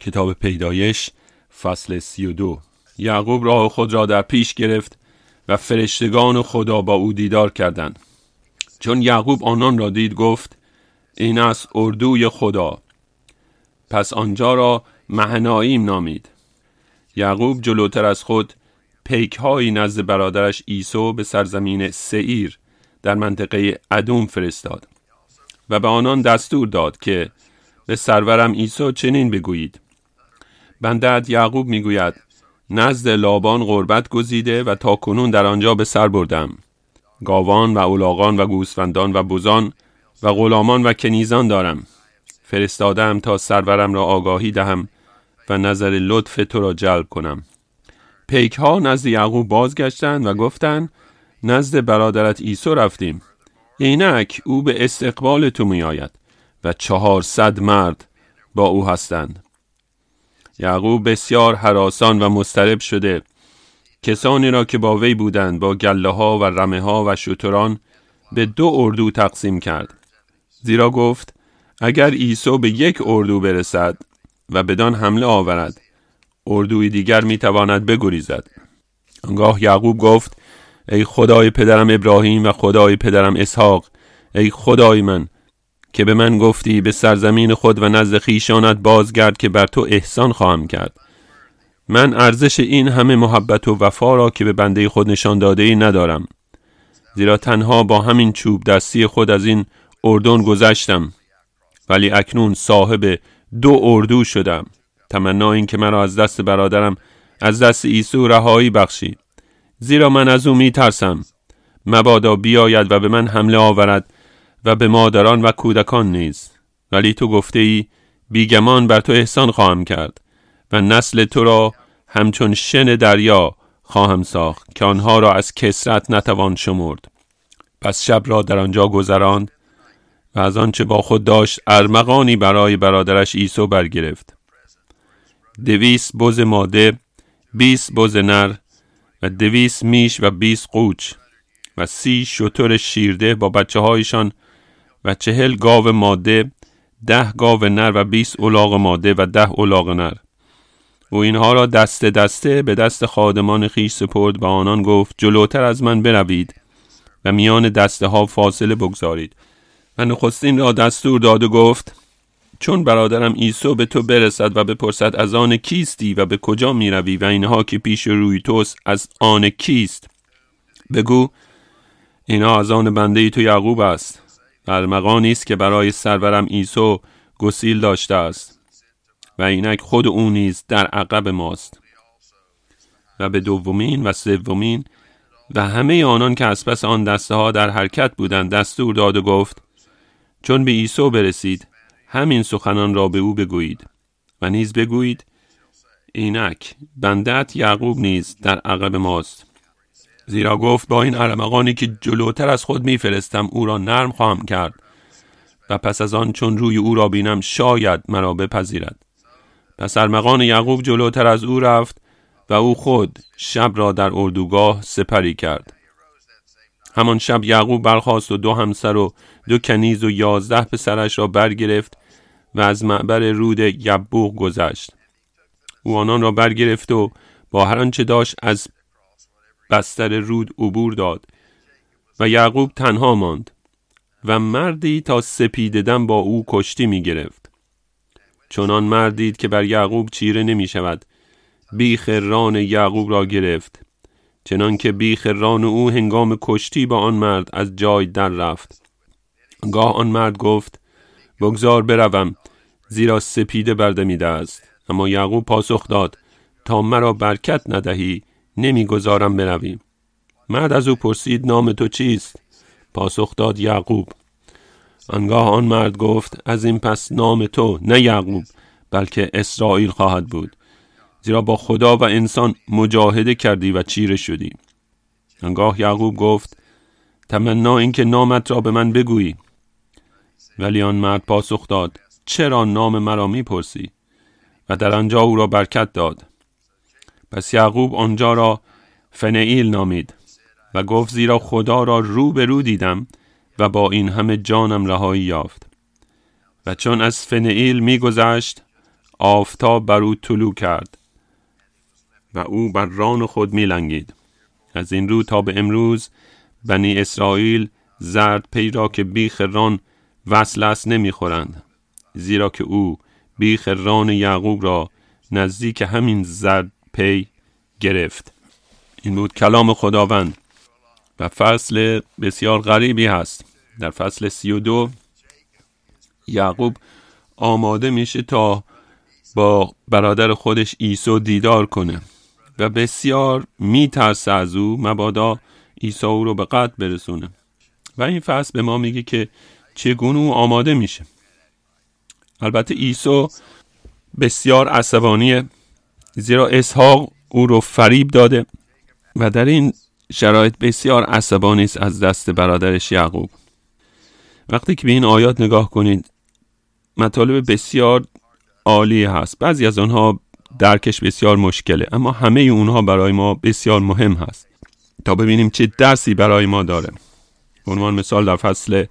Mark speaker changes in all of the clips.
Speaker 1: کتاب پیدایش فصل سی و دو. یعقوب راه خود را در پیش گرفت و فرشتگان خدا با او دیدار کردند. چون یعقوب آنان را دید گفت این است اردوی خدا. پس آنجا را مهنائیم نامید. یعقوب جلوتر از خود پیکهایی نزد برادرش ایسو به سرزمین سعیر در منطقه ادوم فرستاد و به آنان دستور داد که به سرورم ایسو چنین بگویید. بندت یعقوب می‌گوید نزد لابان غربت گزیده و تا کنون در آنجا به سر بردم. گاوان و اولاغان و گوسفندان و بزان و غلامان و کنیزان دارم. فرستادم تا سرورم را آگاهی دهم و نظر لطف تو را جلب کنم. پیک ها نزد یعقوب بازگشتند و گفتند نزد برادرت ایسو رفتیم. اینک او به استقبال تو می آید و چهارصد مرد با او هستند. یعقوب بسیار حراسان و مسترب شده. کسانی را که با وی بودند با گله ها و رمه ها و شتران به دو اردو تقسیم کرد. زیرا گفت اگر ایسو به یک اردو برسد و بدان حمله آورد اردوی دیگر می‌تواند بگریزد. آنگاه یعقوب گفت ای خدای پدرم ابراهیم و خدای پدرم اسحاق ای خدای من که به من گفتی به سرزمین خود و نزد خیشانت بازگرد که بر تو احسان خواهم کرد. من ارزش این همه محبت و وفا را که به بنده خود نشان داده ای ندارم. زیرا تنها با همین چوب دستی خود از این اردن گذشتم. ولی اکنون صاحب دو اردو شدم. تمنا این که مرا از دست برادرم از دست ایسو رهایی بخشید زیرا من از او می ترسم مبادا بیاید و به من حمله آورد و به مادران و کودکان نیز. ولی تو گفته ای بیگمان بر تو احسان خواهم کرد و نسل تو را همچون شن دریا خواهم ساخت که آنها را از کسرت نتوان شمرد. پس شب را در آنجا گذراند و از آنچه با خود داشت ارمغانی برای برادرش ایسو برگرفت. دویست بز ماده بیست بز نر و دویست میش و بیست قوچ و سی شتر شیرده با بچه هایشان و چهل گاو ماده ده گاو نر و بیست اولاغ ماده و ده اولاغ نر. و اینها را دسته دسته به دست خادمان خیش سپرد و آنان گفت جلوتر از من بروید و میان دسته ها فاصله بگذارید. و نخستین را دستور داد و گفت چون برادرم ایسو به تو برسد و بپرسد از آن کیستی و به کجا می روی و اینها که پیش روی توست از آن کیست؟ بگو اینا از آن بنده تو یعقوب است. ارمغانی است که برای سرورم ایسو گسیل داشته است و اینک خود او نیز در عقب ماست. و به دومین و سومین و همه آنان که از پس آن دسته ها در حرکت بودند دستور داد و گفت چون به ایسو برسید همین سخنان را به او بگویید و نیز بگویید اینک بندت یعقوب نیز در عقب ماست. زیرا گفت با این ارمغانی که جلوتر از خود میفرستم او را نرم خواهم کرد و پس از آن چون روی او را بینم شاید مرا بپذیرد. پس ارمغان یعقوب جلوتر از او رفت و او خود شب را در اردوگاه سپری کرد. همان شب یعقوب برخاست و دو همسر و دو کنیز و یازده پسرش را برگرفت و از معبر رود یبوق گذشت. او آنان را برگرفت و با هر آنچه داشت از بستر رود عبور داد و یعقوب تنها ماند و مردی تا سپیددم با او کشتی می گرفت. چنان مردید که بر یعقوب چیره نمی شود. بیخ ران یعقوب را گرفت چنان که بیخ ران او هنگام کشتی با آن مرد از جای در رفت. گاه آن مرد گفت بگذار بروم زیرا سپیده بردمیده است. اما یعقوب پاسخ داد تا مرا برکت ندهی نمی‌گذارم برویم. مرد از او پرسید نام تو چیست؟ پاسخ داد یعقوب. آنگاه آن مرد گفت از این پس نام تو نه یعقوب بلکه اسرائیل خواهد بود. زیرا با خدا و انسان مجاهده کردی و چیره شدی. آنگاه یعقوب گفت تمنا اینکه نامت را به من بگویی. ولی آن مرد پاسخ داد چرا نام مرا می‌پرسی؟ و در آنجا او را برکت داد. پس یعقوب آنجا را فنئیل نامید و گفت زیرا خدا را رو به رو دیدم و با این همه جانم رهایی یافت. و چون از فنئیل میگذشت آفتاب بر او طلوع کرد و او بر ران خود میلنگید. از این رو تا به امروز بنی اسرائیل زرد پی را که بیخ ران وصل است نمی‌خورند زیرا که او بیخ ران یعقوب را نزدیک همین زرد پی گرفت. این بود کلام خداوند و فصل بسیار غریبی هست. در فصل سی و دو یعقوب آماده میشه تا با برادر خودش ایسو دیدار کنه و بسیار میترسه از او مبادا عیسی او رو به قتل برسونه. و این فصل به ما میگه که چگونه او آماده میشه. البته عیسی بسیار عصبانیه. زیرا اسحاق او رو فریب داده و در این شرایط بسیار عصبانی است از دست برادرش یعقوب. وقتی که به این آیات نگاه کنید مطالب بسیار عالی هست. بعضی از آنها درکش بسیار مشکله اما همه اونها برای ما بسیار مهم هست. تا ببینیم چه درسی برای ما داره. به عنوان مثال در فصل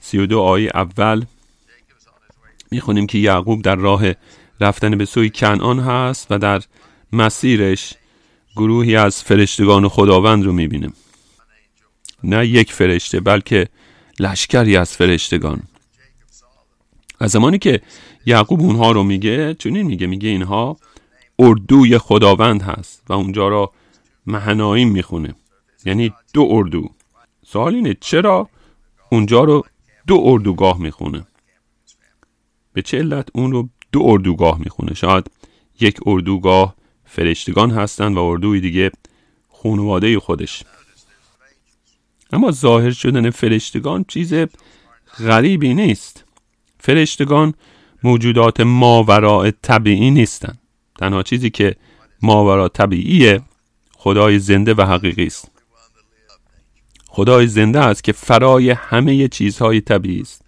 Speaker 1: 32 آیه اول می‌خونیم که یعقوب در راه رفتن به سوی کنعان هست و در مسیرش گروهی از فرشتگان خداوند رو می‌بینیم. نه یک فرشته بلکه لشکری از فرشتگان. از زمانی که یعقوب اونها رو میگه چونین میگه میگه اینها اردوی خداوند هست و اونجا را مهنایم می‌خونه. یعنی دو اردو. سوال اینه چرا اونجا رو دو اردوگاه می‌خونه؟ به چه علت اون رو دو اردوگاه می‌خونه. شاید یک اردوگاه فرشتگان هستند و اردوی دیگه خانواده خودش. اما ظاهر شدن فرشتگان چیز غریبی نیست. فرشتگان موجودات ماورا طبیعی نیستند تنها چیزی که ماورا طبیعیه خدای زنده و حقیقی است. خدای زنده است که فرای همه چیزهای طبیعی است.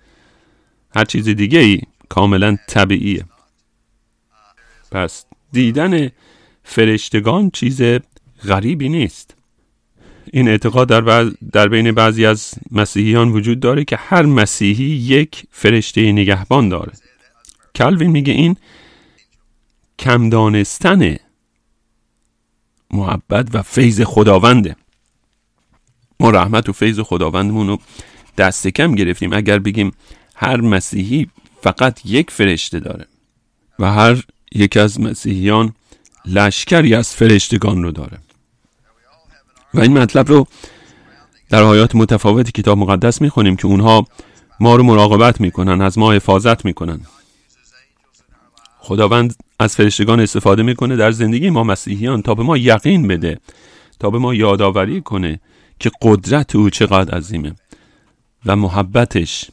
Speaker 1: هر چیز دیگه ای کاملا طبیعیه. پس دیدن فرشتگان چیز غریبی نیست. این اعتقاد در, در بین بعضی از مسیحیان وجود داره که هر مسیحی یک فرشته نگهبان داره. کلوین میگه این کم دانستن محبت و فیض خداونده. ما رحمت و فیض خداوندمون رو دست کم گرفتیم. اگر بگیم هر مسیحی فقط یک فرشته داره و هر یک از مسیحیان لشکری از فرشتگان رو داره. و این مطلب رو در آیات متفاوتی کتاب مقدس می‌خونیم که اونها ما رو مراقبت می‌کنن از ما حفاظت می‌کنن. خداوند از فرشتگان استفاده می‌کنه در زندگی ما مسیحیان تا به ما یقین بده تا به ما یادآوری کنه که قدرت او چقدر عظیمه و محبتش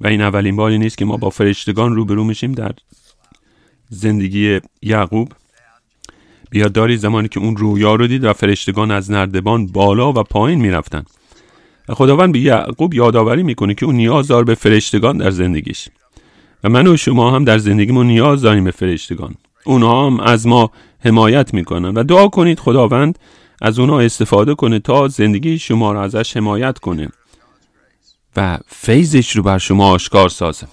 Speaker 1: و این اولین باری نیست که ما با فرشتگان روبرو میشیم در زندگی یعقوب. داری زمانی که اون رویا رو دید و فرشتگان از نردبان بالا و پایین می‌رفتن. و خداوند به یعقوب یادآوری می‌کنه که اون نیاز دار به فرشتگان در زندگیش. و من و شما هم در زندگیمون نیاز داریم به فرشتگان. اونها هم از ما حمایت می‌کنن و دعا کنید خداوند از اونها استفاده کنه تا زندگی شما را ازش حمایت کنه. و فیضش رو بر شما آشکار سازه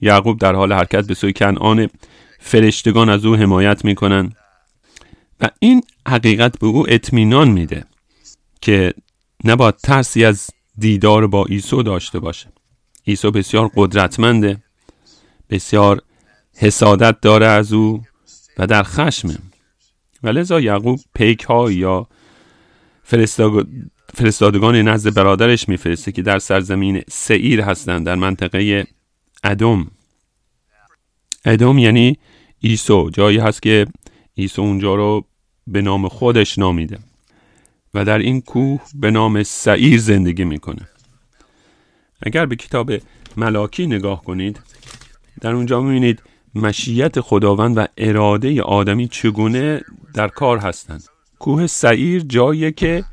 Speaker 1: یعقوب در حال حرکت به سوی کنعان فرشتگان از او حمایت می‌کنن و این حقیقت به او اطمینان میده که نباید ترسی از دیدار با عیسی داشته باشه. عیسی بسیار قدرتمنده بسیار حسادت داره از او و در خشمه. و لذا یعقوب پیک ها یا فرستادگان نزد برادرش میفرسته که در سرزمین سعیر هستند در منطقه ادم. ادم یعنی ایسو جایی هست که ایسو اونجا رو به نام خودش نامیده و در این کوه به نام سعیر زندگی می‌کنه. اگر به کتاب ملاکی نگاه کنید در اونجا می‌بینید مشیت خداوند و اراده آدمی چگونه در کار هستند. کوه سعیر جایی که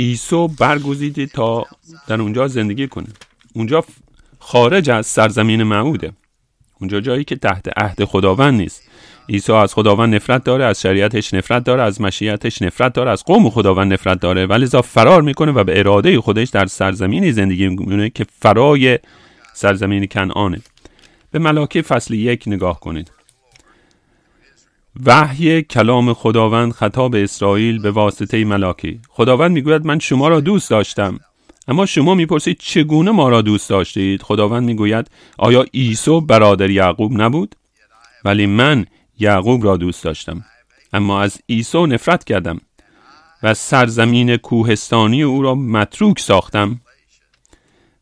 Speaker 1: ایسو برگزیده تا در اونجا زندگی کنه اونجا خارج از سرزمین معوده اونجا جایی که تحت عهد خداوند نیست. عیسی از خداوند نفرت داره از شریعتش نفرت داره از مشیتش نفرت داره از قوم خداوند نفرت داره. ولی فرار می‌کنه و به اراده خودش در سرزمینی زندگی می‌کنه که فرای سرزمین کنعانه. به ملاکه فصل یک نگاه کنید. وحی کلام خداوند خطاب اسرائیل به واسطه ملاکی. خداوند می‌گوید من شما را دوست داشتم. اما شما می‌پرسید چگونه ما را دوست داشتید؟ خداوند می‌گوید آیا عیسی برادر یعقوب نبود؟ ولی من یعقوب را دوست داشتم اما از عیسی نفرت کردم و سرزمین کوهستانی او را متروک ساختم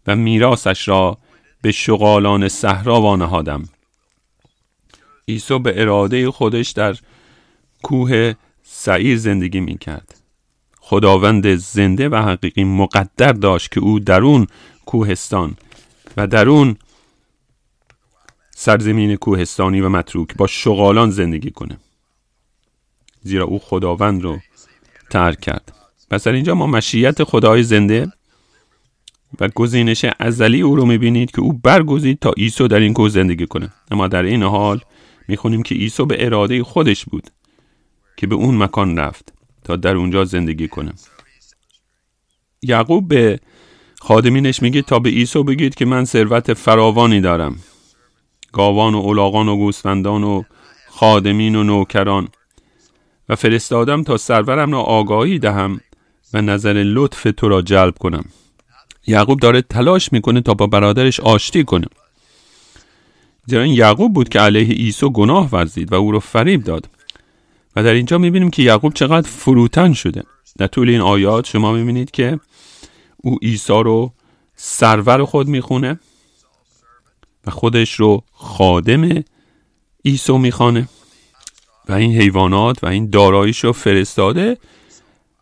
Speaker 1: و میراثش را به شغالان صحرا وانهادم. عیسی به اراده خودش در کوه سعیر زندگی می کرد. خداوند زنده و حقیقی مقدر داشت که او در اون کوهستان و در اون سرزمین کوهستانی و متروک با شغالان زندگی کنه. زیرا او خداوند رو ترک کرد. پس در اینجا ما مشیت خدای زنده و گزینش ازلی او رو می‌بینید که او برگزید تا عیسی در این کوه زندگی کنه. اما در این حال می‌خونیم که عیسی به اراده خودش بود که به اون مکان رفت تا در اونجا زندگی کنه. یعقوب به خادمینش میگه تا به عیسی بگید که من ثروت فراوانی دارم. گاوان و الاغان و گوسفندان و خادمین و نوکران. و فرستادم تا سرورم را آگاهی دهم و نظر لطف تو را جلب کنم. یعقوب داره تلاش می‌کنه تا با برادرش آشتی کنه. زیرا این یعقوب بود که علیه عیسی گناه ورزید و او رو فریب داد. و در اینجا می‌بینیم که یعقوب چقدر فروتن شده. در طول این آیات شما می‌بینید که او عیسی رو سرور خود می‌خونه و خودش رو خادم عیسی می‌خوانه. و این حیوانات و این داراییش رو فرستاده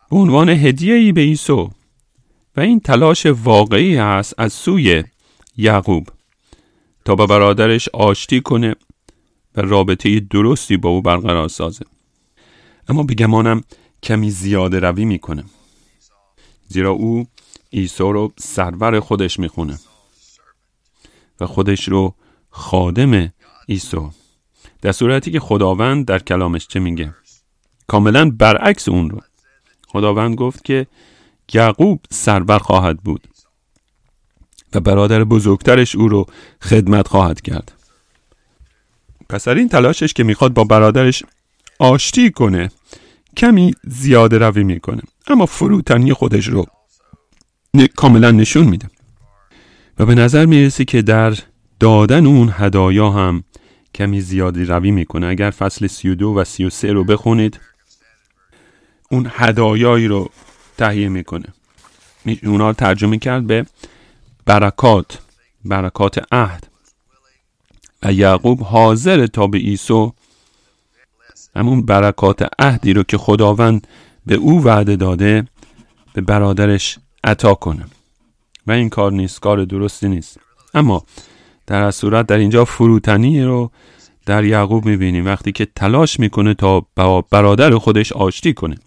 Speaker 1: به عنوان هدیه ای به عیسی. و این تلاش واقعی است از سوی یعقوب. تا با برادرش آشتی کنه و رابطه درستی با او برقرار سازه. اما بگمانم کمی زیاده روی می‌کنه. زیرا او عیسی رو سرور خودش می‌خونه و خودش رو خادم عیسی. در صورتی که خداوند در کلامش چه میگه؟ کاملا برعکس اون رو. خداوند گفت که یعقوب سرور خواهد بود. و برادر بزرگترش او رو خدمت خواهد کرد. پس این تلاشش که می‌خواد با برادرش آشتی کنه کمی زیاده روی می‌کنه. اما فروتنی خودش رو کاملا نشون میده. و به نظر می‌رسه که در دادن اون هدایا هم کمی زیادی روی می‌کنه. اگر فصل 32 و 33 رو بخونید اون هدایایی رو تهیه می‌کنه. اونا ترجمه کرد به برکات برکات عهد. و یعقوب حاضر تا به عیسی. همون برکات عهدی رو که خداوند به او وعده داده به برادرش عطا کنه. و این کار نیست کار درستی نیست. اما در صورت در اینجا فروتنی رو در یعقوب می‌بینیم. وقتی که تلاش می‌کنه تا با برادر خودش آشتی کنه.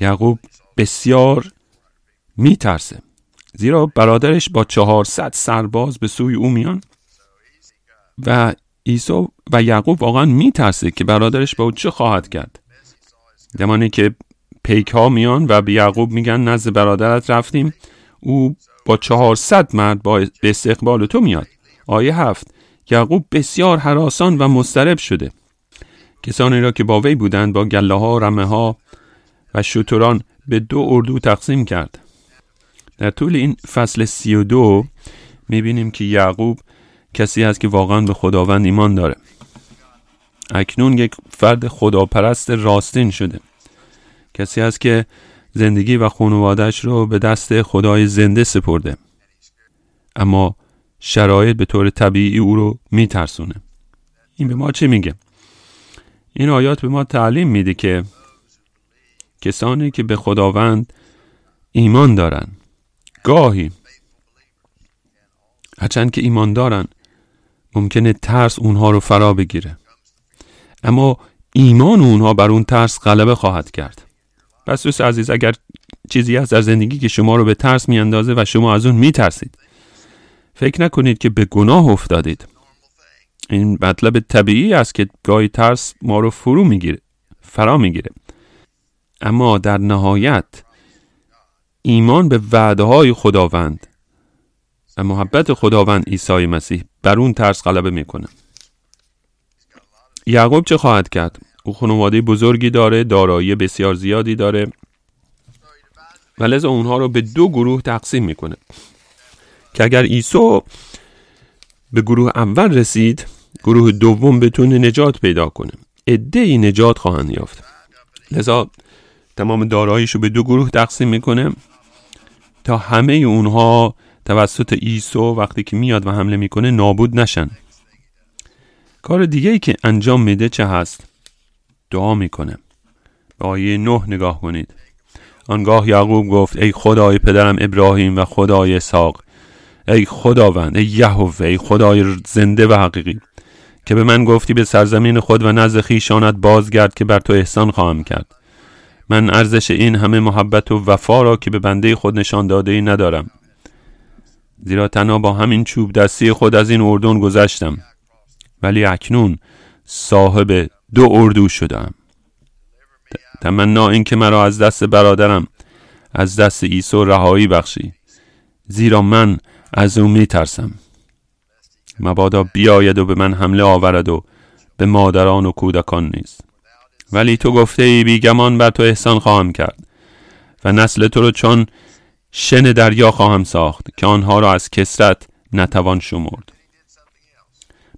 Speaker 1: یعقوب بسیار میترسه. زیرا برادرش با چهارصد سرباز به سوی او میان و عیسی و یعقوب واقعا میترسه که برادرش با او چه خواهد کرد. زمانی که پیک ها میان و به یعقوب میگن نزد برادرت رفتیم او با چهارصد مرد با به استقبال تو میاد. آیه هفت یعقوب بسیار حراسان و مسترب شده. کسانی را که با وی بودند با گله ها رمه ها و شتران به دو اردو تقسیم کرد. در طول این فصل سی و دو می‌بینیم که یعقوب کسی است که واقعا به خداوند ایمان داره. اکنون یک فرد خداپرست راستین شده. کسی است که زندگی و خانوادش رو به دست خدای زنده سپرده. اما شرایط به طور طبیعی او رو میترسونه. این به ما چه میگه؟ این آیات به ما تعلیم میده که کسانی که به خداوند ایمان دارن گاهی. هرچند که ایمان دارن ممکنه ترس اونها رو فرا بگیره. اما ایمان اونها بر اون ترس غلبه خواهد کرد. پس دوست عزیز اگر چیزی هست در زندگی که شما رو به ترس میاندازه و شما از اون میترسید فکر نکنید که به گناه افتادید. این مطلب طبیعی است که گاهی ترس ما رو فرو می‌گیره فرا می‌گیره. اما در نهایت ایمان به وعده های خداوند. و محبت خداوند عیسی مسیح بر اون ترس غلبه می‌کنه. یعقوب چه خواهد کرد؟ او خانواده بزرگی داره دارایی بسیار زیادی داره. و لذا اونها رو به دو گروه تقسیم می‌کنه. که اگر عیسی به گروه اول رسید گروه دوم بتونه نجات پیدا کنه. ای نجات خواهند یافت. لذا تمام داراییش رو به دو گروه تقسیم می‌کنه. تا همه اونها توسط ایسو وقتی که میاد و حمله می‌کنه نابود نشن. کار دیگه ای که انجام میده چه هست؟ دعا می‌کنه. به آیه نه نگاه کنید. آنگاه یعقوب گفت ای خدای پدرم ابراهیم و خدای اسحاق ای خداوند ای یهوه ای خدای زنده و حقیقی که به من گفتی به سرزمین خود و نزد خیشانت بازگرد که بر تو احسان خواهم کرد. من ارزش این همه محبت و وفا را که به بنده خود نشان داده ای ندارم. زیرا تنها با همین چوب دستی خود از این اردن گذشتم. ولی اکنون صاحب دو اردو شدم. تمنا این که مرا از دست برادرم از دست عیسی رهایی بخشی. زیرا من از او می ترسم مبادا بیاید و به من حمله آورد و به مادران و کودکان نیست ولی تو گفته ای بیگمان بر تو احسان خواهم کرد و نسل تو رو چون شن دریا خواهم ساخت که آنها را از کسرت نتوان شمرد.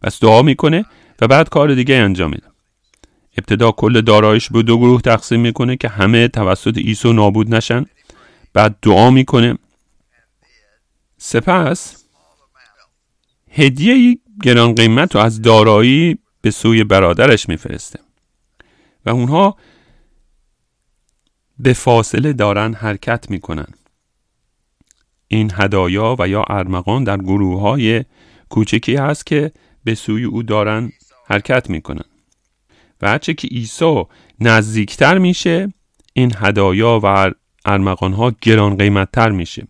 Speaker 1: پس دعا می‌کنه و بعد کار دیگه انجام میده. ابتدا کل دارایش به دو گروه تقسیم می‌کنه که همه توسط عیسی نابود نشن. بعد دعا می‌کنه. سپس هدیه گران قیمت رو از دارایی به سوی برادرش میفرسته. و اونها به فاصله دارن حرکت می‌کنن. این هدایا و یا ارمغان در گروه های کوچکی هست که به سوی او دارن حرکت می‌کنن. و هرچه که عیسی نزدیکتر میشه این هدایا و ارمغان ها گران قیمتتر میشه.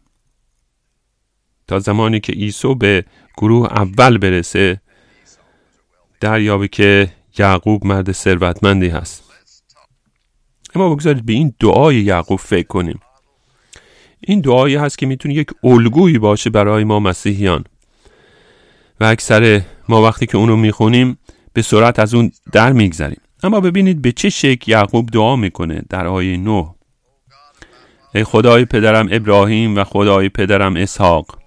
Speaker 1: تا زمانی که عیسی به گروه اول برسه دریابه که یعقوب مرد ثروتمندی هست. اما بگذارید به این دعای یعقوب فکر کنیم. این دعایی هست که می‌تونه یک الگویی باشه برای ما مسیحیان. و اکثر ما وقتی که اونو می‌خونیم به سرعت از اون در میگذریم. اما ببینید به چه شکل یعقوب دعا می‌کنه در آیه 9 ای خدای پدرم ابراهیم و خدای پدرم اسحاق.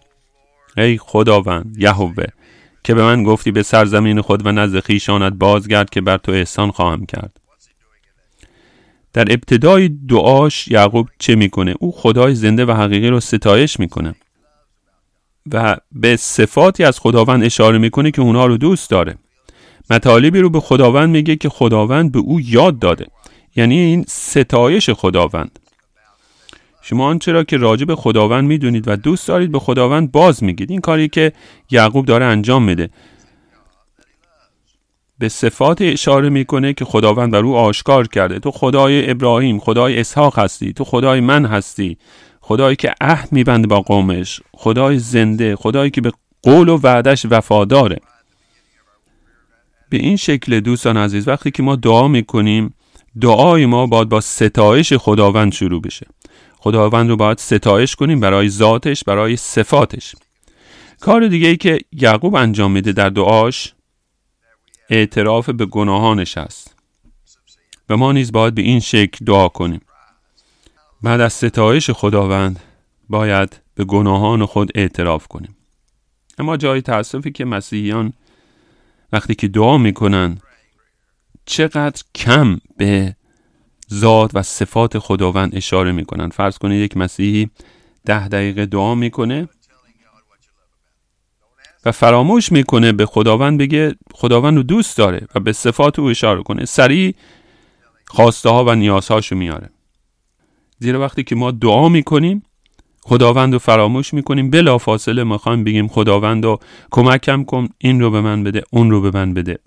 Speaker 1: ای خداوند یهوه. که به من گفتی به سرزمین خود و نزد خیشانت بازگرد که بر تو احسان خواهم کرد. در ابتدای دعاش یعقوب چه می‌کنه؟ او خدای زنده و حقیقی رو ستایش می‌کنه و به صفاتی از خداوند اشاره می‌کنه که اونها رو دوست داره. مطالبی رو به خداوند میگه که خداوند به او یاد داده. یعنی این ستایش خداوند. شما آنچه را که راجع به خداوند می‌دونید و دوست دارید به خداوند باز میگید. این کاری که یعقوب داره انجام میده. به صفات اشاره می‌کنه که خداوند بر او آشکار کرده. تو خدای ابراهیم خدای اسحاق هستی تو خدای من هستی. خدایی که عهد میبنده با قومش خدای زنده خدایی که به قول و وعدش وفاداره. به این شکل دوستان عزیز وقتی که ما دعا می‌کنیم دعای ما باید با ستایش خداوند شروع بشه. خداوند رو باید ستایش کنیم برای ذاتش برای صفاتش. کار دیگه ای که یعقوب انجام میده در دعاش اعتراف به گناهانش است. و ما نیز باید به این شکل دعا کنیم. بعد از ستایش خداوند باید به گناهان خود اعتراف کنیم. اما جای تأسفی که مسیحیان وقتی که دعا می‌کنن چقدر کم به ذات و صفات خداوند اشاره می‌کنن فرض کنید یک مسیحی ده دقیقه دعا می‌کنه و فراموش می‌کنه به خداوند بگه خداوند رو دوست داره و به صفات او اشاره کنه. سریع خواسته ها و نیازهاشو میاره. زیرا وقتی که ما دعا می‌کنیم خداوند رو فراموش می‌کنیم. بلا فاصله می‌خوایم بگیم خداوند رو کمکم کن این رو به من بده اون رو به من بده.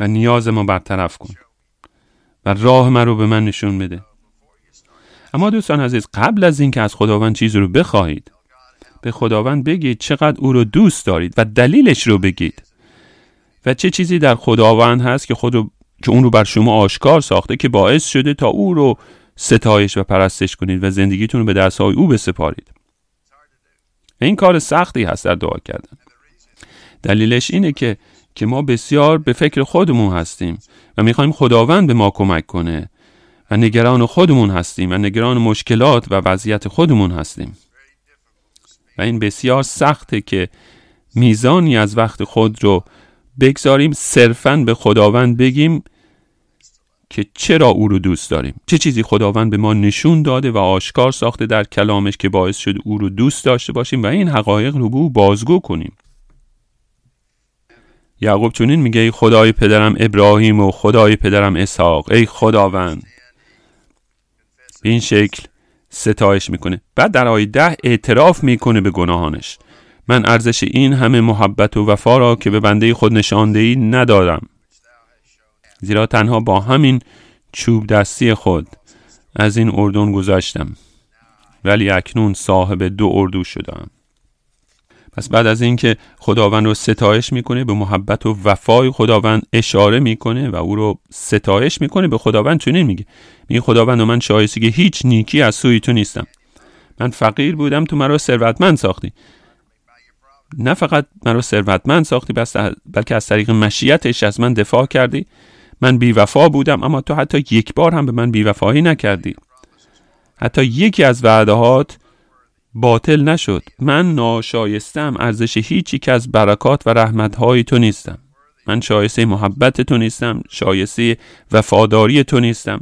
Speaker 1: و نیاز ما برطرف کن. و راه من رو به من نشون بده. اما دوستان عزیز قبل از اینکه از خداوند چیزی رو بخواهید به خداوند بگید چقدر او رو دوست دارید و دلیلش رو بگید. و چه چیزی در خداوند هست که خود رو که اون رو بر شما آشکار ساخته که باعث شده تا او رو ستایش و پرستش کنید و زندگیتون رو به دستهای او بسپارید. این کار سختی هست در دعا کردن. دلیلش اینه که که ما بسیار به فکر خودمون هستیم و می‌خوایم خداوند به ما کمک کنه و نگران خودمون هستیم و نگران مشکلات و وضعیت خودمون هستیم. و این بسیار سخته که میزانی از وقت خود رو بگذاریم صرفا به خداوند بگیم که چرا او رو دوست داریم؟ چه چیزی خداوند به ما نشون داده و آشکار ساخته در کلامش که باعث شد او رو دوست داشته باشیم و این حقایق رو به او بازگو کنیم؟ یعقوب چونین میگه ای خدای پدرم ابراهیم و خدای پدرم اسحاق ای خداوند. به این شکل ستایش می‌کنه. بعد در آیه ده اعتراف می‌کنه به گناهانش. من ارزش این همه محبت و وفا را که به بنده خود نشانده ای ندارم. زیرا تنها با همین چوب دستی خود از این اردن گذاشتم ولی اکنون صاحب دو اردو شدم. پس بعد از اینکه خداوند رو ستایش می‌کنه به محبت و وفای خداوند اشاره می‌کنه و او رو ستایش می‌کنه به خداوند چنین میگه. میگه خداوند و من شایسته که هیچ نیکی از سوی تو نیستم. من فقیر بودم تو مرا ثروتمند ساختی. نه فقط مرا ثروتمند ساختی بس بلکه از طریق مشیتش از من دفاع کردی. من بیوفا بودم اما تو حتی یک بار هم به من بیوفایی نکردی. حتی یکی از وعدهات باطل نشد. من ناشایستم ارزش هیچی که از برکات و رحمتهای تو نیستم. من شایسته محبت تو نیستم شایسته وفاداری تو نیستم.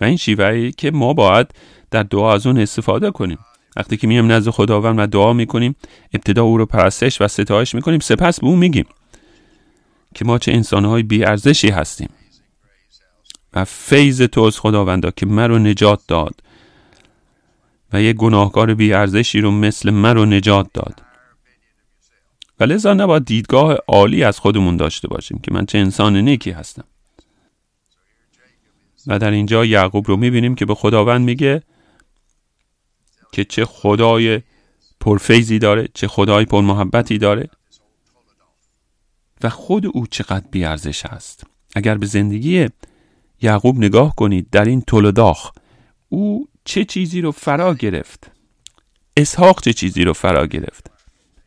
Speaker 1: و این شیوهی که ما باید در دعا از اون استفاده کنیم. وقتی که میم نزد خداوند و دعا می‌کنیم ابتدا او رو پرستش و ستایش می‌کنیم سپس به او میگیم که ما چه انسانهای بیارزشی هستیم. و فیض توست خداوندا که مرا نجات داد. و یک گناهکار بیارزشی رو مثل من رو نجات داد. و لذا نباید دیدگاه عالی از خودمون داشته باشیم که من چه انسان نیکی هستم. و در اینجا یعقوب رو می‌بینیم که به خداوند میگه که چه خدای پرفیزی داره چه خدای پرمحبتی داره و خود او چقدر بیارزش است اگر به زندگی یعقوب نگاه کنید در این تولداخ او چه چیزی رو فرا گرفت؟ اسحاق چه چیزی رو فرا گرفت؟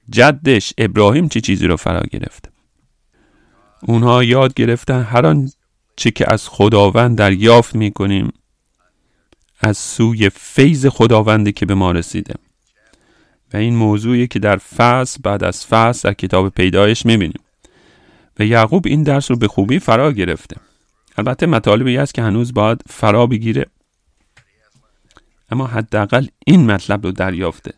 Speaker 1: جدش ابراهیم چه چیزی رو فرا گرفت؟ اونها یاد گرفتن هر آن چه که از خداوند دریافت می‌کنیم از سوی فیض خداوندی که به ما رسیده. و این موضوعی که در فصل بعد از فصل در کتاب پیدایش می‌بینیم. و یعقوب این درس رو به خوبی فرا گرفته. البته مطالبی است که هنوز باید فرا بگیره. اما حداقل این مطلب رو دریافته.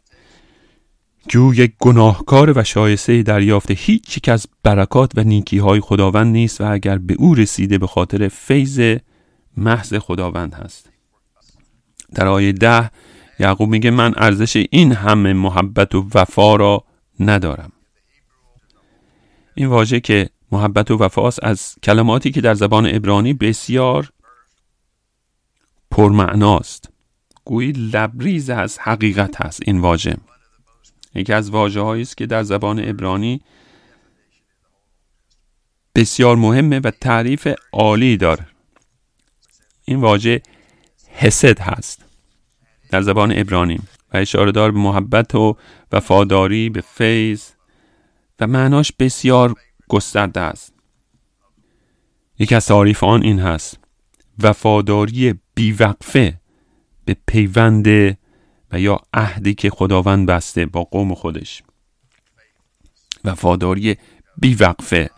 Speaker 1: یک گناهکار و شایسته دریافته. هیچ یک از برکات و نیکی های خداوند نیست و اگر به او رسیده به خاطر فیض محض خداوند هست. در آیه ده یعقوب میگه من ارزش این همه محبت و وفا را ندارم. این واژه که محبت و وفاست از کلماتی که در زبان ابرانی بسیار پرمعناست. گویی لبریز از حقیقت هست این واژه. یکی از واجه است که در زبان ابرانی بسیار مهمه و تعریف عالی داره این واژه حسد هست در زبان ابرانی و اشاره دار به محبت و وفاداری به فیض و معناش بسیار گسترده است. یکی از تعریف آن این هست. وفاداری بیوقفه. به پیوند و یا عهدی که خداوند بسته با قوم خودش. وفاداری بیوقفه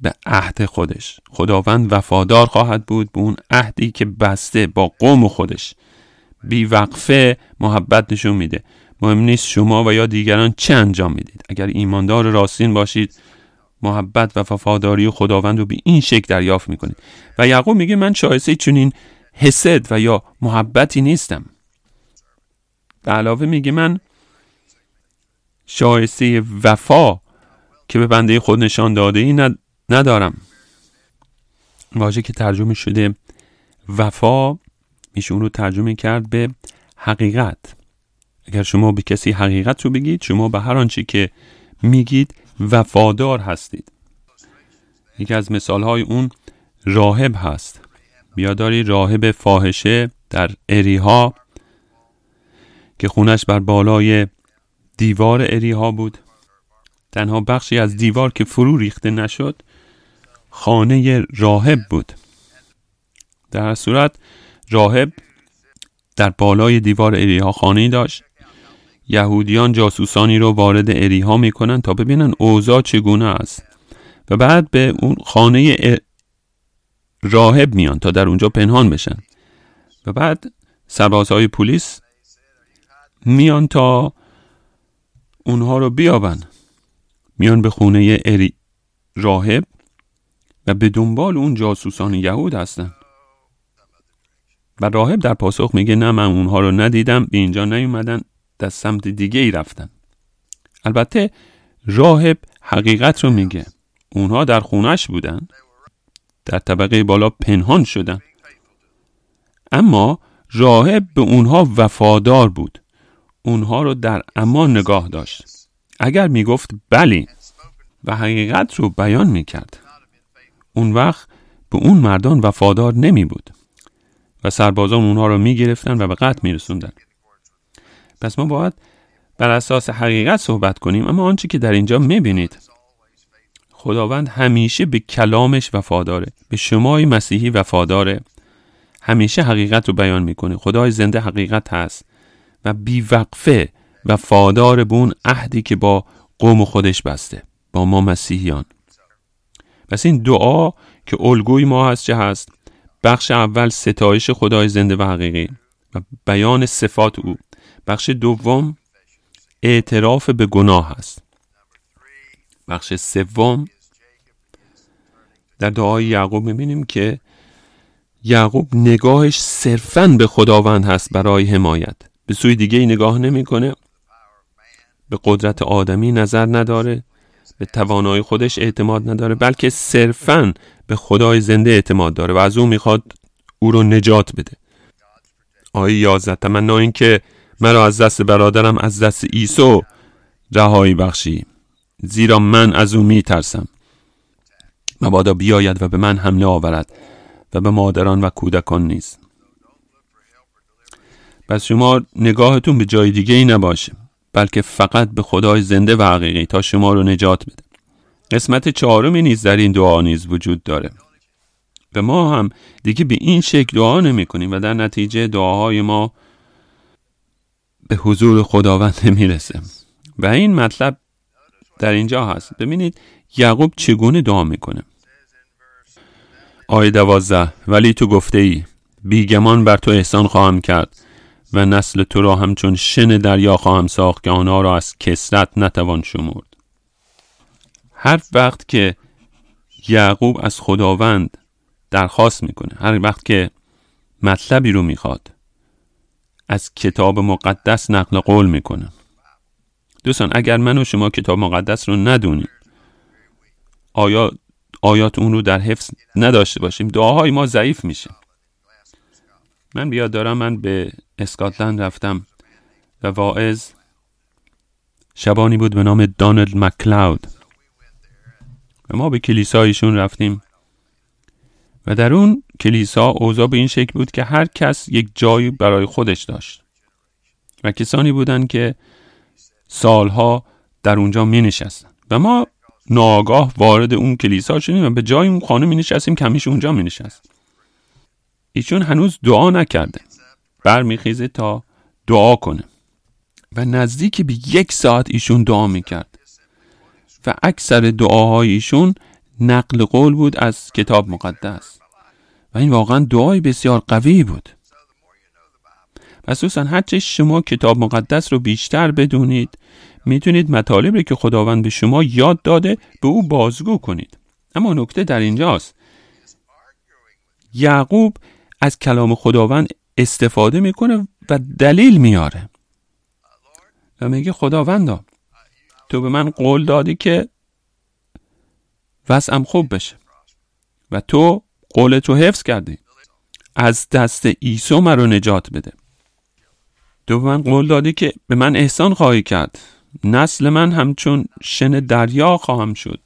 Speaker 1: به عهد خودش. خداوند وفادار خواهد بود به اون عهدی که بسته با قوم خودش. بیوقفه محبت نشون میده. مهم نیست شما و یا دیگران چه انجام می‌دید. اگر ایماندار راستین باشید محبت و وفاداری خداوند رو به این شکل دریافت می‌کنید. و یعقوب میگه من شایسته چنین حسد و یا محبتی نیستم. به علاوه میگه من شایسته وفا که به بنده خود نشان داده ای ندارم. واژه که ترجمه شده وفا میشه اون رو ترجمه کرد به حقیقت. اگر شما به کسی حقیقت رو بگید شما به هر آنچه که میگید وفادار هستید. یکی از مثال های اون راهب هست. بیاداری راهب فاحشه در اریها که خونش بر بالای دیوار اریها بود. تنها بخشی از دیوار که فرو ریخته نشد خانه راهب بود. در صورت راهب در بالای دیوار اریها خانه داشت. یهودیان جاسوسانی رو وارد اریها می‌کنن تا ببینن اوضاع چگونه است. و بعد به اون خانه راهب میان تا در اونجا پنهان بشن. و بعد سربازهای پلیس میان تا اونها رو بیابن. میان به خونه اری راهب و به دنبال اون جاسوسان یهود هستن. و راهب در پاسخ میگه نه من اونها رو ندیدم به اینجا نیومدن در سمت دیگه ای رفتن. البته راهب حقیقت رو میگه. اونها در خونش بودن. در طبقه بالا پنهان شدن. اما راهب به اونها وفادار بود. اونها رو در امان نگاه داشت. اگر می‌گفت بلی و حقیقت رو بیان می‌کرد. اون وقت به اون مردان وفادار نمی بود و سربازان اونها رو می‌گرفتن و به قتل میرسوندن. پس ما باید بر اساس حقیقت صحبت کنیم اما آنچه که در اینجا می‌بینید خداوند همیشه به کلامش وفاداره به شمای مسیحی وفاداره. همیشه حقیقت رو بیان می‌کنه. خدای زنده حقیقت هست و بیوقفه وفادار به اون عهدی که با قوم خودش بسته با ما مسیحیان. پس این دعا که الگوی ما هست چه هست؟ بخش اول ستایش خدای زنده و حقیقی و بیان صفات او. بخش دوم اعتراف به گناه است بخش سوم در دعای یعقوب می‌بینیم که یعقوب نگاهش صرفا به خداوند هست برای حمایت. به سوی دیگه ای نگاه نمی‌کنه. به قدرت آدمی نظر نداره. به توانایی خودش اعتماد نداره. بلکه صرفا به خدای زنده اعتماد داره و از او می‌خواد او رو نجات بده. آیه 11 تمنا این که مرا از دست برادرم از دست عیسی رهایی بخشی زیرا من از او میترسم. مبادا بیاید و به من حمله آورد و به مادران و کودکان نیست پس شما نگاهتون به جای دیگه ای نباشه بلکه فقط به خدای زنده و حقیقی تا شما رو نجات بده. قسمت چهارمی نیز در این دعا نیز وجود داره. و ما هم دیگه به این شکل دعا نمی کنیم و در نتیجه دعاهای ما به حضور خداوند نمی‌رسه. و این مطلب در اینجا هست. ببینید یعقوب چگونه دعا می‌کنه؟ آیه دوازده ولی تو گفته ای بیگمان بر تو احسان خواهم کرد و نسل تو را همچون شن دریا خواهم ساخت که آنها را از کسرت نتوان شمرد. هر وقت که یعقوب از خداوند درخواست می‌کنه هر وقت که مطلبی رو می‌خواد از کتاب مقدس نقل قول می‌کنه. دوستان اگر من و شما کتاب مقدس رو ندونیم آیا آیات اون رو در حفظ نداشته باشیم. دعاهای ما ضعیف میشه. من بیاد دارم من به اسکاتلند رفتم و واعظ شبانی بود به نام دانلد مکلاود. و ما به کلیسایشون رفتیم. و در اون کلیسا اوضاع به این شکل بود که هر کس یک جایی برای خودش داشت. و کسانی بودند که سالها در اونجا می نشستن. و ما ناگاه وارد اون کلیسا شدیم و به جای اون خانه می نشستیم که اونجا می نشست ایشون هنوز دعا نکرده. برمیخیزه تا دعا کنه. و نزدیک به یک ساعت ایشون دعا می‌کرد. و اکثر دعاهای ایشون نقل قول بود از کتاب مقدس. و این واقعا دعای بسیار قوی بود. پس دوستان هرچه شما کتاب مقدس رو بیشتر بدونید می‌تونید مطالبی که خداوند به شما یاد داده به او بازگو کنید. اما نکته در اینجاست. یعقوب از کلام خداوند استفاده می‌کنه و دلیل میاره. و میگه خداوندا تو به من قول دادی که وضعم خوب بشه و تو قولت رو حفظ کردی. از دست عیسی رو نجات بده. تو به من قول دادی که به من احسان خواهی کرد. نسل من همچون شن دریا خواهم شد.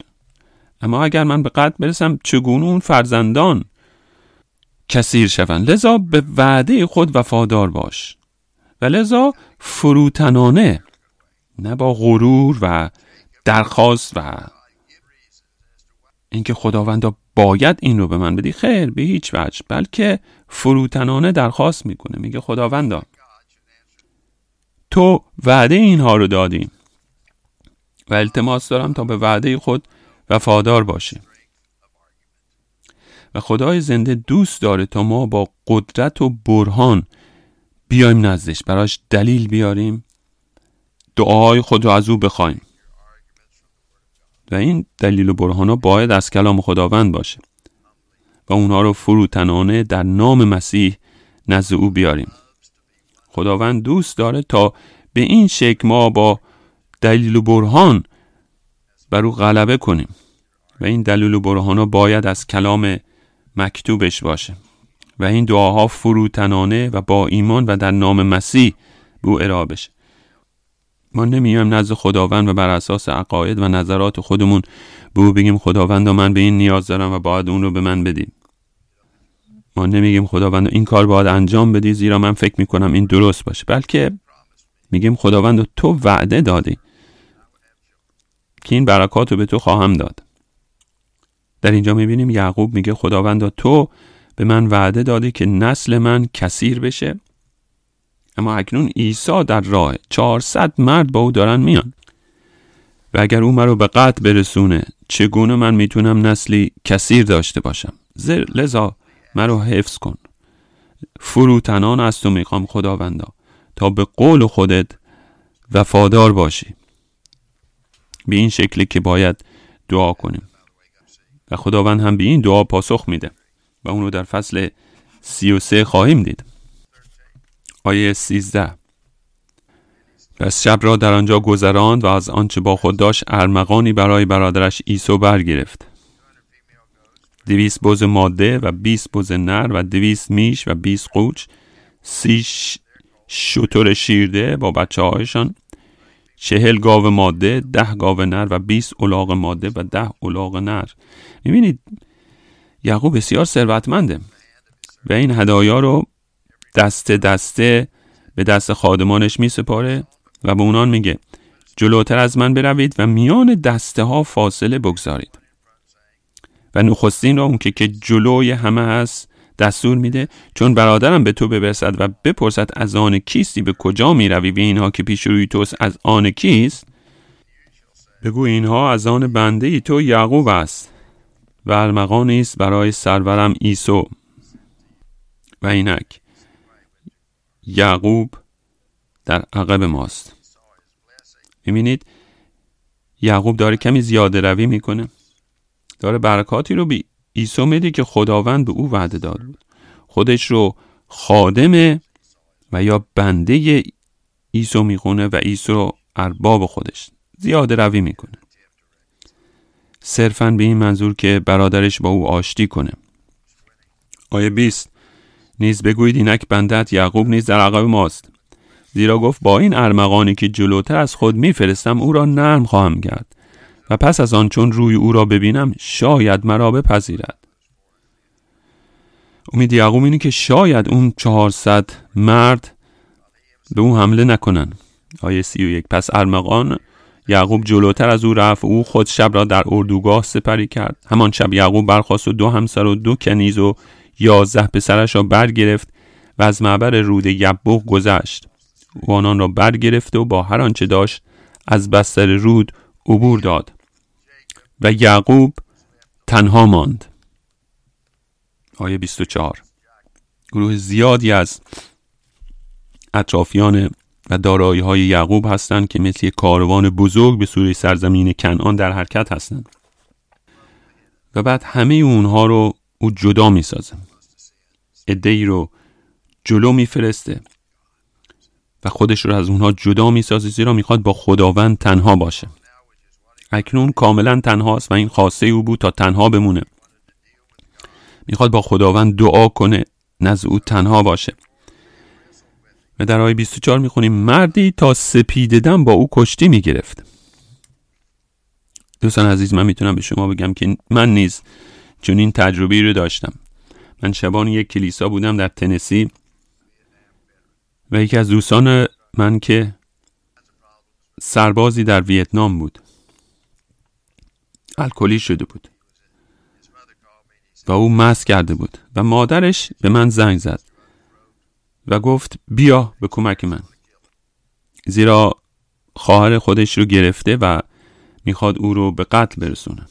Speaker 1: اما اگر من به قد برسم چگونه اون فرزندان کثیر شوند؟ لذا به وعده خود وفادار باش. و لذا فروتنانه نه با غرور و درخواست و اینکه خداوندا باید این رو به من بدی. خیر به هیچ وجه بلکه فروتنانه درخواست می‌کنه. میگه خداوندا تو وعده اینها رو دادی و التماس دارم تا به وعده خود وفادار باشی و خدای زنده دوست داره تا ما با قدرت و برهان بیایم نزدش براش دلیل بیاریم دعای خود رو از او بخوایم. و این دلیل و برهان ها باید از کلام خداوند باشه و اونها رو فروتنانه در نام مسیح نزد او بیاریم. خداوند دوست داره تا به این شکل ما با دلیل و برهان بر او غلبه کنیم. و این دلیل و برهان ها باید از کلام مکتوبش باشه. و این دعاها فروتنانه و با ایمان و در نام مسیح به او ارائه بشه. ما نمیایم نزد خداوند و بر اساس عقاید و نظرات خودمون به او بگیم خداوند و من به این نیاز دارم و باید اون رو به من بدیم ما نمیگیم خداوند این کار باید انجام بدی زیرا من فکر می‌کنم این درست باشه. بلکه میگیم خداوند تو وعده دادی. که این برکات رو به تو خواهم داد. در اینجا می‌بینیم یعقوب میگه خداوند تو به من وعده دادی که نسل من کثیر بشه اما اکنون عیسی در راه 400 مرد با او دارن میان. و اگر او مرا به قطع برسونه چگونه من می‌تونم نسلی کثیر داشته باشم؟ لذا مرا حفظ کن. فروتنان از تو می‌خوام خداوندا تا به قول خودت وفادار باشی. به این شکلی که باید دعا کنیم. و خداوند هم به این دعا پاسخ میده و اونو در فصل سی و سه خواهیم دید. آیه سیزده. پس شب را در آنجا گذراند و از آنچه با خود داشت ارمغانی برای برادرش ایسو برگرفت. دویست بز ماده و بیست بز نر و دویست میش و بیست قوچ سی شطور شیرده با بچه هایشان چهل گاو ماده ده گاو نر و بیست الاغ ماده و ده الاغ نر. می‌بینید یعقوب بسیار ثروتمنده. و این هدایا رو دسته دسته به دست خادمانش می سپاره و به اونان میگه جلوتر از من بروید و میان دسته ها فاصله بگذارید. و نخستین را اون که, که جلوی همه هست دستور میده چون برادرم به تو ببرسد و بپرسد از آن کیستی به کجا می روی به اینها که پیش روی توست از آن کیست؟ بگو اینها از آن بنده ای تو یعقوب است و ارمغانی است برای سرورم ایسو و اینک یعقوب در عقب ماست. می‌بینید؟ یعقوب داره کمی زیاده روی می‌کنه. داره برکاتی رو به عیسی میده که خداوند به او وعده داد. بود خودش رو خادم و یا بنده عیسی می‌خونه و عیسی رو ارباب خودش زیاده روی می‌کنه. صرفا به این منظور که برادرش با او آشتی کنه. آیه 20 نیز بگویید اینک بندت یعقوب نیز در عقب ماست. زیرا گفت با این ارمغانی که جلوتر از خود میفرستم او را نرم خواهم کرد. و پس از آن چون روی او را ببینم شاید مرا بپذیرد. امید یعقوب اینه که شاید اون چهارصد مرد به او حمله نکنن. آیه سی و یک. پس ارمغان یعقوب جلوتر از او رفت او خود شب را در اردوگاه سپری کرد. همان شب یعقوب برخواست و دو همسر و دو کنیز و یازده پسرش را برگرفت و از معبر رود یبوق گذشت. او آنان را برگرفت و با هر آنچه داشت از بستر رود عبور داد. و یعقوب تنها ماند. آیه 24 گروه زیادی از اطرافیان و دارایی های یعقوب هستند که مثل کاروان بزرگ به سوی سرزمین کنعان در حرکت هستند. و بعد همه اونها رو او جدا می سازه ای رو جلو میفرسته و خودش رو از اونها جدا می‌سازه زیرا می‌خواد با خداوند تنها باشه. اکنون کاملا تنهاست و این خواسته او بود تا تنها بمونه. می‌خواد با خداوند دعا کنه نزد او تنها باشه. و در آیه 24 می‌خونیم مردی تا سپیددم با او کشتی می‌گرفت. دوستان عزیز من می‌تونم به شما بگم که من نیز چون این تجربه رو داشتم. من شبان یک کلیسا بودم در تنسی و یکی از دوستان من که سربازی در ویتنام بود. الکلی شده بود. و او مست کرده بود. و مادرش به من زنگ زد. و گفت بیا به کمک من. زیرا خواهر خودش رو گرفته و می‌خواد او رو به قتل برسونه.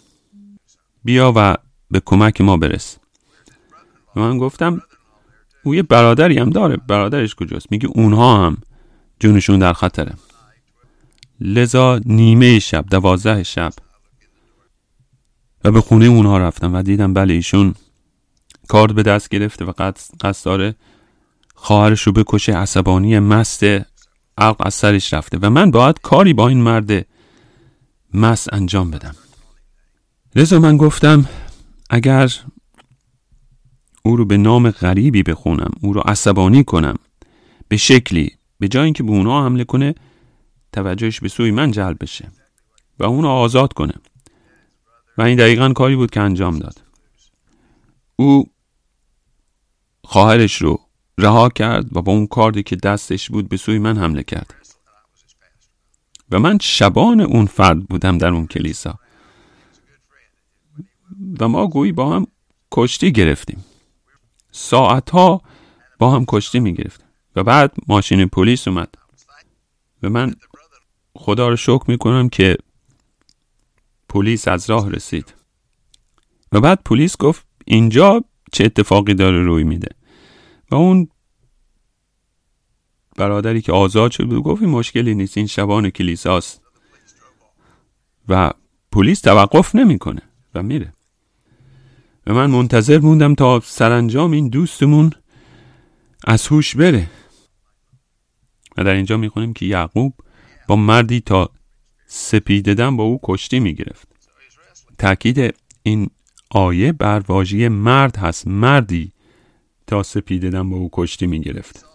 Speaker 1: بیا و به کمک ما برس. و من گفتم او یه برادری هم داره. برادرش کجاست؟ میگه اونها هم جونشون در خطره. لذا نیمه شب دوازده شب و به خونه اونها رفتم و دیدم بله ایشون کارد به دست گرفته و قصد داره خواهرش رو بکشه عصبانی مست عقل از سرش رفته و من باید کاری با این مرد مست انجام بدم. لذا من گفتم اگر او رو به نام غریبی بخونم او رو عصبانی کنم به شکلی به جای اینکه به اونا حمله کنه توجهش به سوی من جلب بشه و اون رو آزاد کنه. و این دقیقا کاری بود که انجام داد. او خواهرش رو رها کرد و با اون کاردی که دستش بود به سوی من حمله کرد. و من شبان اون فرد بودم در اون کلیسا. و ما گویی با هم کشتی گرفتیم. ساعتها با هم کشتی می گرفتیم و بعد ماشین پلیس اومد. و من خدا رو شکر می کنم که پلیس از راه رسید. و بعد پلیس گفت اینجا چه اتفاقی داره روی میده؟ و اون برادری که آزاد شد بود گفت مشکلی نیست این شبان کلیساست. و پلیس توقف نمی‌کنه و میره. و من منتظر موندم تا سرانجام این دوستمون از هوش بره. و در اینجا می‌خونیم که یعقوب با مردی تا سپیددن با او کشتی می‌گرفت. تاکید این آیه بر واژه مرد هست مردی تا سپیددن با او کشتی می‌گرفت.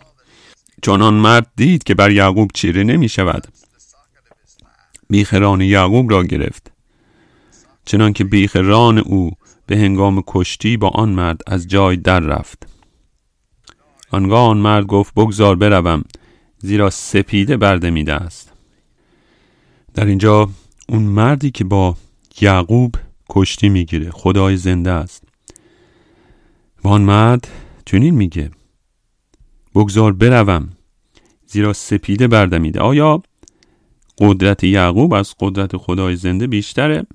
Speaker 1: چون آن مرد دید که بر یعقوب چیره نمی شود بیخران یعقوب را گرفت. چنان که بیخران او به هنگام کشتی با آن مرد از جای در رفت. آنگاه آن مرد گفت بگذار بروم زیرا سپیده برده میده است در اینجا اون مردی که با یعقوب کشتی می‌گیره خدای زنده است. و آن مرد چنین میگه بگذار بروم زیرا سپیده بردمیده آیا قدرت یعقوب از قدرت خدای زنده بیشتره؟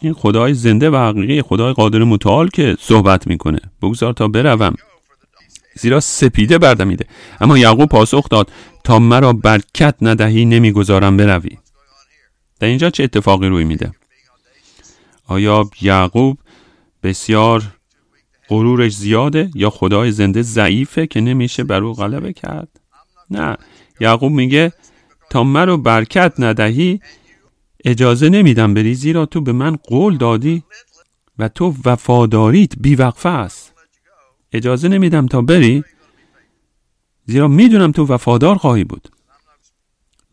Speaker 1: این خدای زنده و حقیقی خدای قادر متعال که صحبت می‌کنه. بگذار تا بروم. زیرا سپیده بردمیده. اما یعقوب پاسخ داد تا مرا برکت ندهی نمی‌گذارم بروی. در اینجا چه اتفاقی روی میده؟ آیا یعقوب بسیار غرورش زیاده یا خدای زنده ضعیفه که نمیشه بر او غلبه کرد؟ نه. یعقوب میگه تا مرا برکت ندهی اجازه نمیدم بری زیرا تو به من قول دادی و تو وفاداریت بیوقفه است. اجازه نمیدم تا بری. زیرا می‌دونم تو وفادار خواهی بود.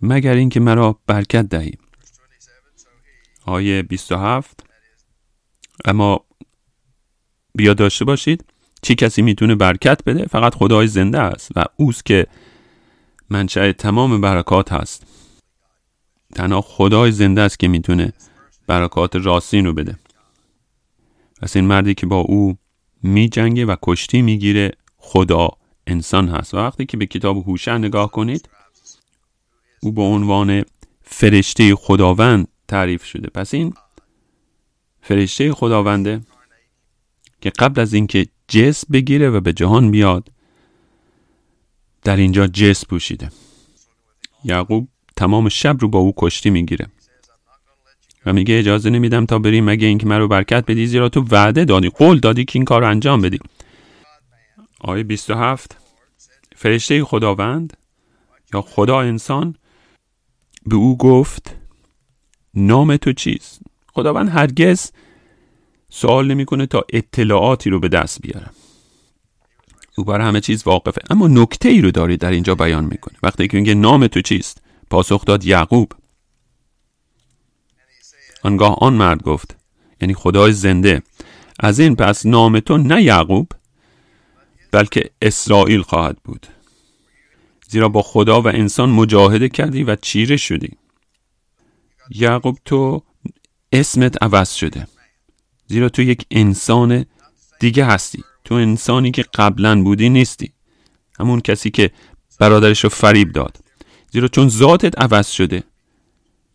Speaker 1: مگر اینکه مرا برکت دهی. آیه 27 اما بیا داشته باشید. چی کسی می‌تونه برکت بده؟ فقط خدای زنده است و اوست که منشأ تمام برکات هست. تنها خدای زنده است که می‌تونه برکات راستین رو بده. پس این مردی که با او می جنگه و کشتی می‌گیره. خدا انسان هست. وقتی که به کتاب هوشع نگاه کنید او به عنوان فرشته خداوند تعریف شده. پس این فرشته خداونده که قبل از اینکه جس بگیره و به جهان بیاد در اینجا جس پوشیده. یعقوب تمام شب رو با او کشتی می‌گیره. و میگه اجازه نمیدم تا بریم مگه اینکه مرا برکت بدی زیرا تو وعده دادی قول دادی که این کار رو انجام بدی. آیه 27 فرشته خداوند یا خدا انسان به او گفت نام تو چیست؟ خداوند هرگز سوال نمی‌کنه تا اطلاعاتی رو به دست بیاره. او بر همه چیز واقفه. اما نکته ای رو داری در اینجا بیان می‌کنه. وقتی که میگه نام تو چیست؟ پاسخ داد یعقوب. آنگاه آن مرد گفت یعنی خدای زنده از این پس نام تو نه یعقوب بلکه اسرائیل خواهد بود. زیرا با خدا و انسان مجاهده کردی و چیره شدی. یعقوب تو اسمت عوض شده. زیرا تو یک انسان دیگه هستی. تو انسانی که قبلا بودی نیستی. همون کسی که برادرش رو فریب داد. زیرا چون ذاتت عوض شده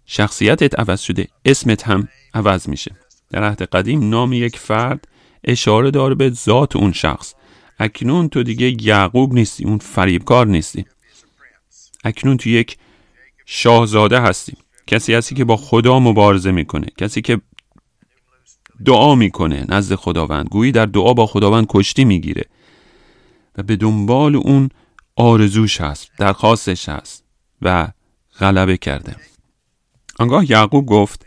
Speaker 1: شخصیتت عوض شده. اسمت هم عوض میشه. در عهد قدیم نام یک فرد اشاره داره به ذات اون شخص. اکنون تو دیگه یعقوب نیستی اون فریبکار نیستی. اکنون تو یک شاهزاده هستی. کسی هستی که با خدا مبارزه می‌کنه. کسی که دعا می‌کنه نزد خداوند. گویی در دعا با خداوند کشتی می‌گیره. و به دنبال اون آرزوش هست درخواستش هست و غلبه کرده. آنگاه یعقوب گفت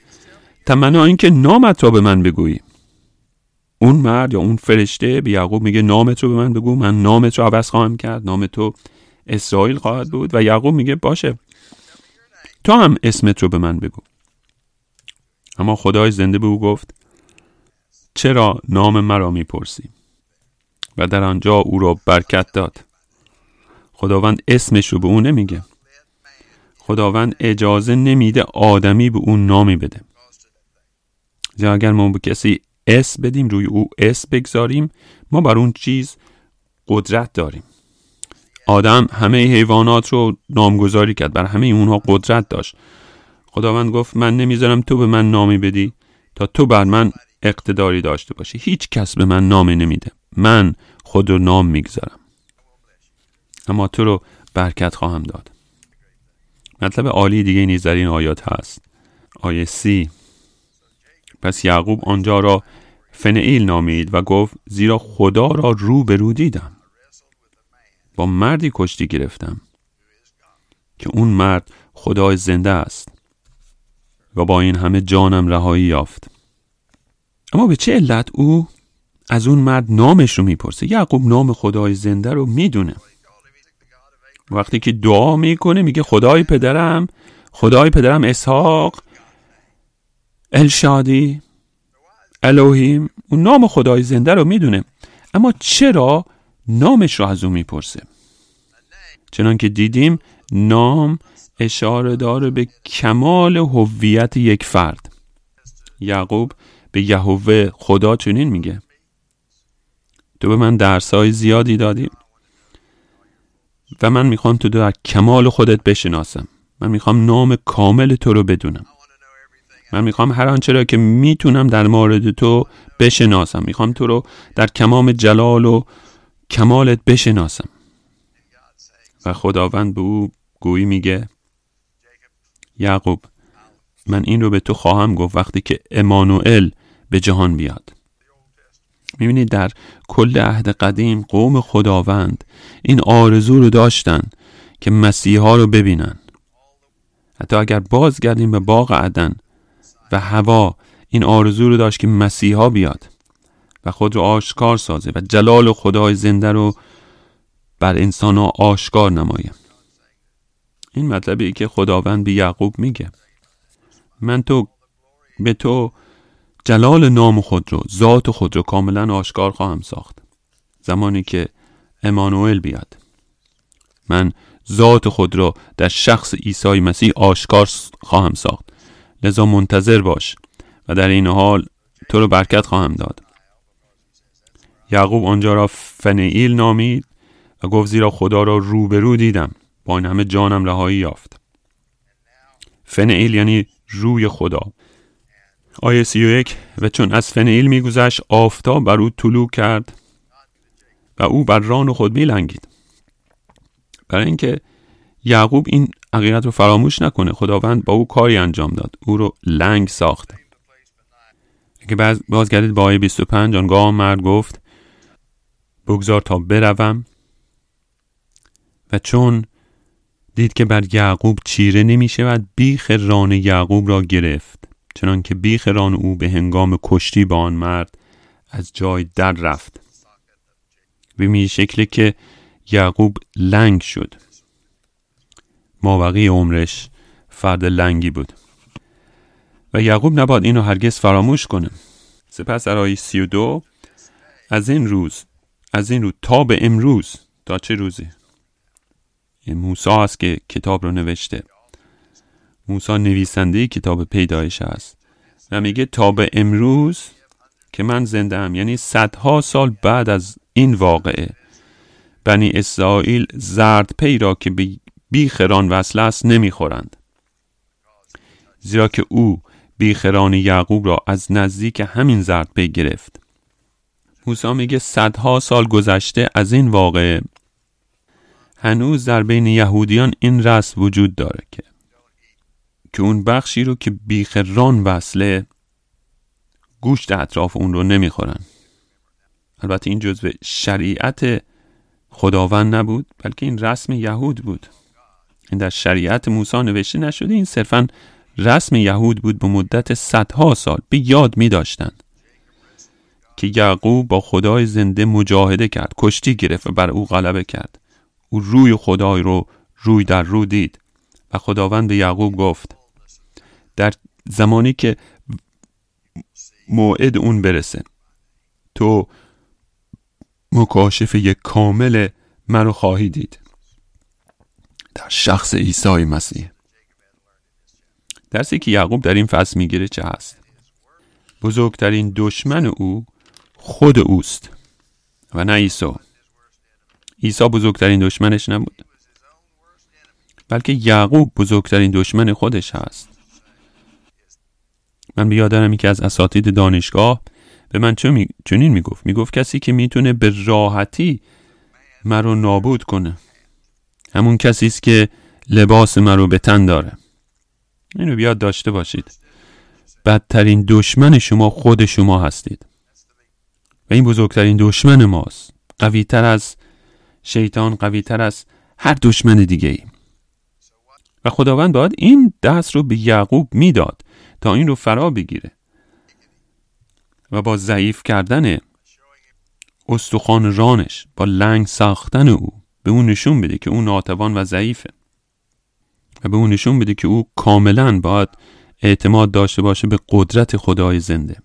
Speaker 1: تمنا اینکه نامت را به من بگویی. اون مرد یا اون فرشته به یعقوب میگه نامت رو به من بگو من نامت رو عوض خواهم کرد نام تو اسرائیل خواهد بود. و یعقوب میگه باشه تو هم اسمت رو به من بگو. اما خدای زنده به او گفت چرا نام مرا می‌پرسی؟ و در آنجا او را برکت داد. خداوند اسمش رو به او نمیگه. خداوند اجازه نمیده آدمی به اون نامی بده. یا اگر ما به کسی اس بدیم روی او اس بگذاریم ما بر اون چیز قدرت داریم. آدم همه حیوانات رو نامگذاری کرد بر همه اونها قدرت داشت. خداوند گفت من نمی‌ذارم تو به من نامی بدی تا تو بر من اقتداری داشته باشی. هیچ کس به من نامی نمیده. من خود رو نام می‌گذارم. اما تو رو برکت خواهم داد. مطلب عالی دیگه نیز در این آیات هست. آیه سی. پس یعقوب آنجا را فنئیل نامید و گفت زیرا خدا را رو به رو دیدم. با مردی کشتی گرفتم که اون مرد خدای زنده است و با این همه جانم رهایی یافت. اما به چه علت او از اون مرد نامش رو می‌پرسه؟ یعقوب نام خدای زنده رو می‌دونه. وقتی که دعا می‌کنه میگه خدای پدرم خدای پدرم اسحاق الشادی الوهیم اون نام خدای زنده رو می‌دونه. اما چرا نامش رو از او می‌پرسه؟ چنان که دیدیم نام اشاره داره به کمال هویت یک فرد. یعقوب به یهوه خدا چنین میگه. تو به من درسای زیادی دادی. و من می‌خوام تو در کمال خودت بشناسم. من می‌خوام نام کامل تو رو بدونم. من می‌خوام هر آنچه را که می‌تونم در مورد تو بشناسم. می‌خوام تو رو در کمام جلال و کمالت بشناسم. و خداوند به او گویی میگه یعقوب من این رو به تو خواهم گفت وقتی که امانوئل به جهان بیاد. می‌بینید در کل عهد قدیم قوم خداوند این آرزو رو داشتن که مسیحا رو ببینن. حتی اگر بازگردیم به باغ عدن و هوا این آرزو رو داشت که مسیحا بیاد و خود رو آشکار سازه و جلال خدای زنده رو بر انسان ها آشکار نمایه این مطلبی که خداوند به یعقوب میگه من تو به تو جلال نام خود رو ذات خود رو کاملا آشکار خواهم ساخت. زمانی که امانوئل بیاد. من ذات خود را در شخص عیسی مسیح آشکار خواهم ساخت. لذا منتظر باش و در این حال تو رو برکت خواهم داد. یعقوب آنجا را فنئیل نامید و گفت زیرا خدا را روبرو دیدم. با این همه جانم رهایی یافت. فنئیل یعنی روی خدا. آیه سی و و چون از فنئیل میگذشت آفتاب بر او طلوع کرد و او بر ران خود میلنگید. برای اینکه یعقوب این حقیقت رو فراموش نکنه خداوند با او کاری انجام داد. او رو لنگ ساخت. اگه باز بازگردید با آیه 25 آنگاه مرد گفت بگذار تا بروم و چون دید که بر یعقوب چیره نمی شود بیخ ران یعقوب را گرفت. چنان که بیخ ران او به هنگام کشتی با آن مرد از جای در رفت. به می شکلی که یعقوب لنگ شد. مابقی عمرش فرد لنگی بود. و یعقوب نباد اینو هرگز فراموش کنه. سپس در آیه سی و دو از این روز از این روز تا به امروز تا چه روزی؟ این موسا است که کتاب رو نوشته. موسا نویسنده کتاب پیدایش است و میگه تا به امروز که من زنده ام. یعنی صدها سال بعد از این واقعه بنی اسرائیل زرد پی را که به بیخران وصل است نمی‌خورند. زیرا که او بیخران یعقوب را از نزدیک همین زرد پی گرفت. موسی میگه صدها سال گذشته از این واقعه هنوز در بین یهودیان این رسم وجود داره که که اون بخشی رو که بیخران وصله گوشت اطراف اون رو نمی‌خورن. البته این جزو شریعت خداوند نبود بلکه این رسم یهود بود. این در شریعت موسی نوشته نشده این صرفا رسم یهود بود به مدت صدها سال به یاد می داشتن که یعقوب با خدای زنده مجاهده کرد کشتی گرفت و بر او غلبه کرد. او روی خدای رو روی در رو دید و خداوند به یعقوب گفت در زمانی که موعد اون برسه. تو مکاشفه کامل منو خواهی دید. در شخص عیسی مسیح. درسی که یعقوب در این فصل می‌گیره چه هست؟ بزرگترین دشمن او خود اوست و نه عیسی. عیسی بزرگترین دشمنش نبود. بلکه یعقوب بزرگترین دشمن خودش هست. من بیادرم که از اساتید دانشگاه به من چنین می‌گفت. می‌گفت کسی که می‌تونه به راحتی مرا نابود کنه. همون کسی است که لباس مرا به تن داره. اینو بیاد داشته باشید. بدترین دشمن شما خود شما هستید. و این بزرگترین دشمن ماست. قویتر از شیطان قویتر از هر دشمن دیگه ای و خداوند باید این دست رو به یعقوب می‌داد. تا این رو فرا بگیره. و با ضعیف کردن استخوان رانش با لنگ ساختن او به اون نشون بده که او ناتوان و ضعیفه. و به اون نشون بده که او کاملا باید اعتماد داشته باشه به قدرت خدای زنده.